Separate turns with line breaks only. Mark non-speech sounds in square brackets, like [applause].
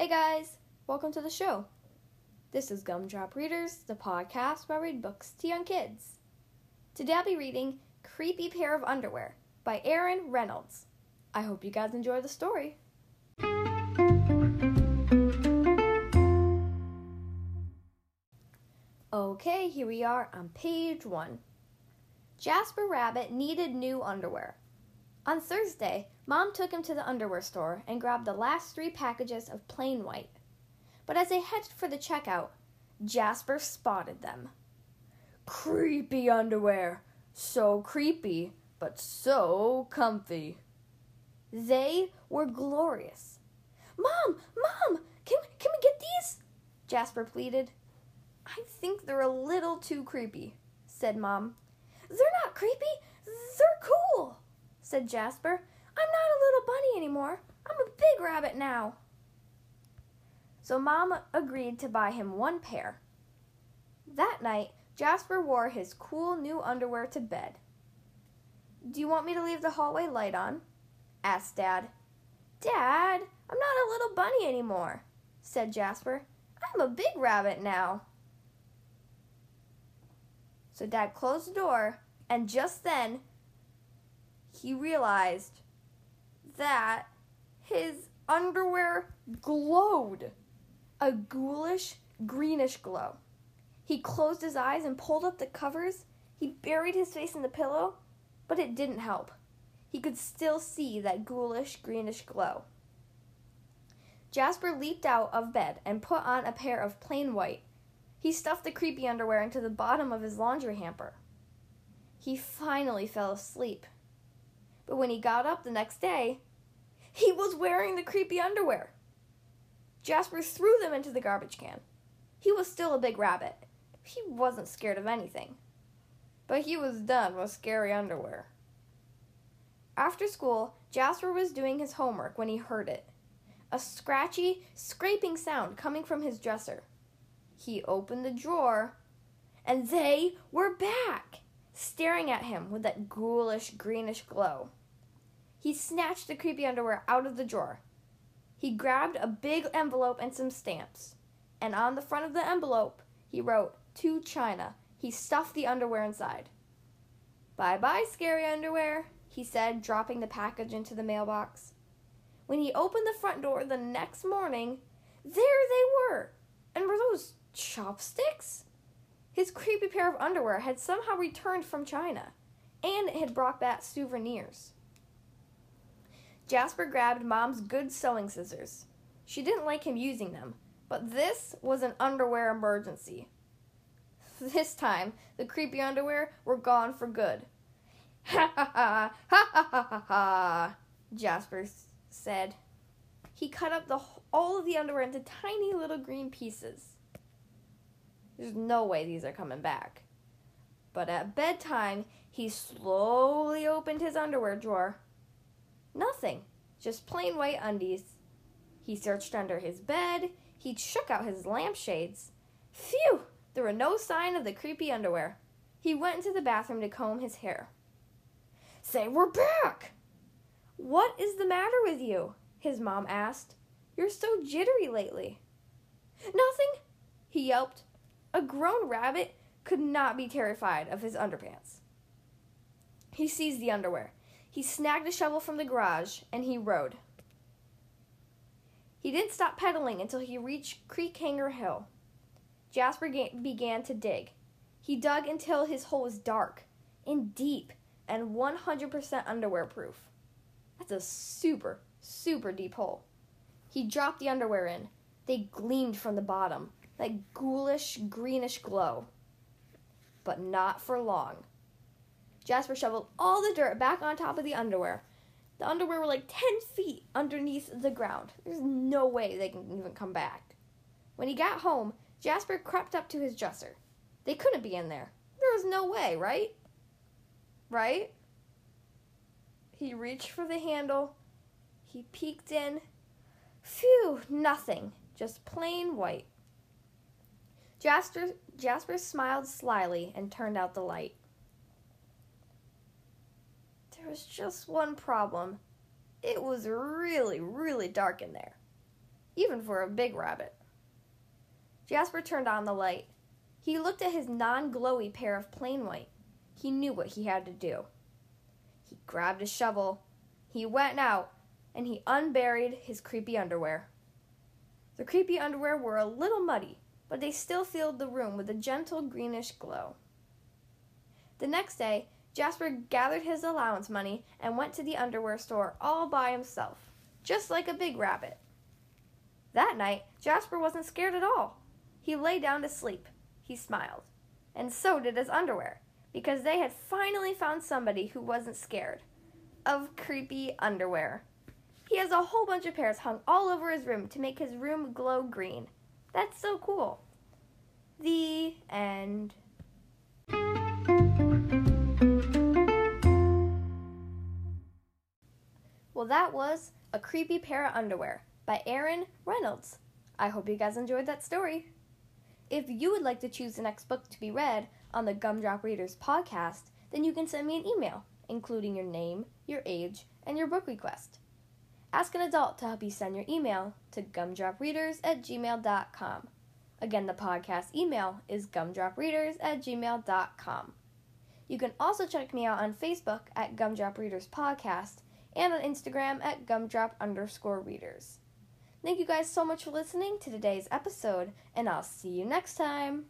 Hey guys, welcome to the show. This is Gumdrop Readers, the podcast where I read books to young kids. Today I'll be reading Creepy Pair of Underwear by Aaron Reynolds. I hope you guys enjoy the story. Okay, here we are on page one. Jasper Rabbit needed new underwear. On Thursday, Mom took him to the underwear store and grabbed the last three packages of plain white. But as they headed for the checkout, Jasper spotted them. Creepy underwear! So creepy, but so comfy. They were glorious. Mom, Mom, can, can we get these? Jasper pleaded. I think they're a little too creepy, said Mom. They're not creepy, they're cool, said Jasper. I'm not a little bunny anymore. I'm a big rabbit now. So Mom agreed to buy him one pair. That night, Jasper wore his cool new underwear to bed. Do you want me to leave the hallway light on? asked Dad. Dad, I'm not a little bunny anymore, said Jasper. I'm a big rabbit now. So Dad closed the door, and just then he realized that his underwear glowed a ghoulish greenish glow. He closed his eyes and pulled up the covers. He buried his face in the pillow, but it didn't help. He could still see that ghoulish greenish glow. Jasper leaped out of bed and put on a pair of plain white he stuffed the creepy underwear into the bottom of his laundry hamper. He finally fell asleep. But when he got up the next day, he was wearing the creepy underwear. Jasper threw them into the garbage can. He was still a big rabbit. He wasn't scared of anything. But he was done with scary underwear. After school, Jasper was doing his homework when he heard it a scratchy, scraping sound coming from his dresser. He opened the drawer, and they were back, staring at him with that ghoulish greenish glow. He snatched the creepy underwear out of the drawer. He grabbed a big envelope and some stamps, and on the front of the envelope, he wrote, To China. He stuffed the underwear inside. Bye bye, scary underwear, he said, dropping the package into the mailbox. When he opened the front door the next morning, there they were. And were those chopsticks? His creepy pair of underwear had somehow returned from China, and it had brought back souvenirs. Jasper grabbed Mom's good sewing scissors. She didn't like him using them, but this was an underwear emergency. [laughs] This time, the creepy underwear were gone for good. Ha ha ha! Ha ha ha ha! Jasper said. He cut up the, all of the underwear into tiny little green pieces. There's no way these are coming back. But at bedtime, he slowly opened his underwear drawer. Nothing, just plain white undies. He searched under his bed. He shook out his lampshades. Phew! There were no sign of the creepy underwear. He went into the bathroom to comb his hair. Say, we're back! What is the matter with you? His mom asked. You're so jittery lately. Nothing, he yelped. A grown rabbit could not be terrified of his underpants. He seized the underwear. He snagged a shovel from the garage and he rode. He didn't stop pedaling until he reached Creek Hanger Hill. Jasper ga- began to dig. He dug until his hole was dark and deep and 100% underwear proof. That's a super, super deep hole. He dropped the underwear in. They gleamed from the bottom that ghoulish greenish glow. But not for long. Jasper shoveled all the dirt back on top of the underwear. The underwear were like 10 feet underneath the ground. There's no way they can even come back. When he got home, Jasper crept up to his dresser. They couldn't be in there. There was no way, right? Right? He reached for the handle. He peeked in. Phew, nothing. Just plain white. Jasper, Jasper smiled slyly and turned out the light. There was just one problem. It was really, really dark in there. even for a big rabbit. Jasper turned on the light. He looked at his non glowy pair of plain white. He knew what he had to do. He grabbed a shovel, he went out, and he unburied his creepy underwear. The creepy underwear were a little muddy, but they still filled the room with a gentle greenish glow. The next day, Jasper gathered his allowance money and went to the underwear store all by himself, just like a big rabbit. That night, Jasper wasn't scared at all. He lay down to sleep. He smiled. And so did his underwear, because they had finally found somebody who wasn't scared of creepy underwear. He has a whole bunch of pairs hung all over his room to make his room glow green. That's so cool. The end. Well, that was A Creepy Pair of Underwear by Aaron Reynolds. I hope you guys enjoyed that story. If you would like to choose the next book to be read on the Gumdrop Readers podcast, then you can send me an email, including your name, your age, and your book request. Ask an adult to help you send your email to gumdropreaders at gmail.com. Again, the podcast email is gumdropreaders at gmail.com. You can also check me out on Facebook at Gumdrop Readers Podcast and on Instagram at gumdrop underscore readers. Thank you guys so much for listening to today's episode, and I'll see you next time.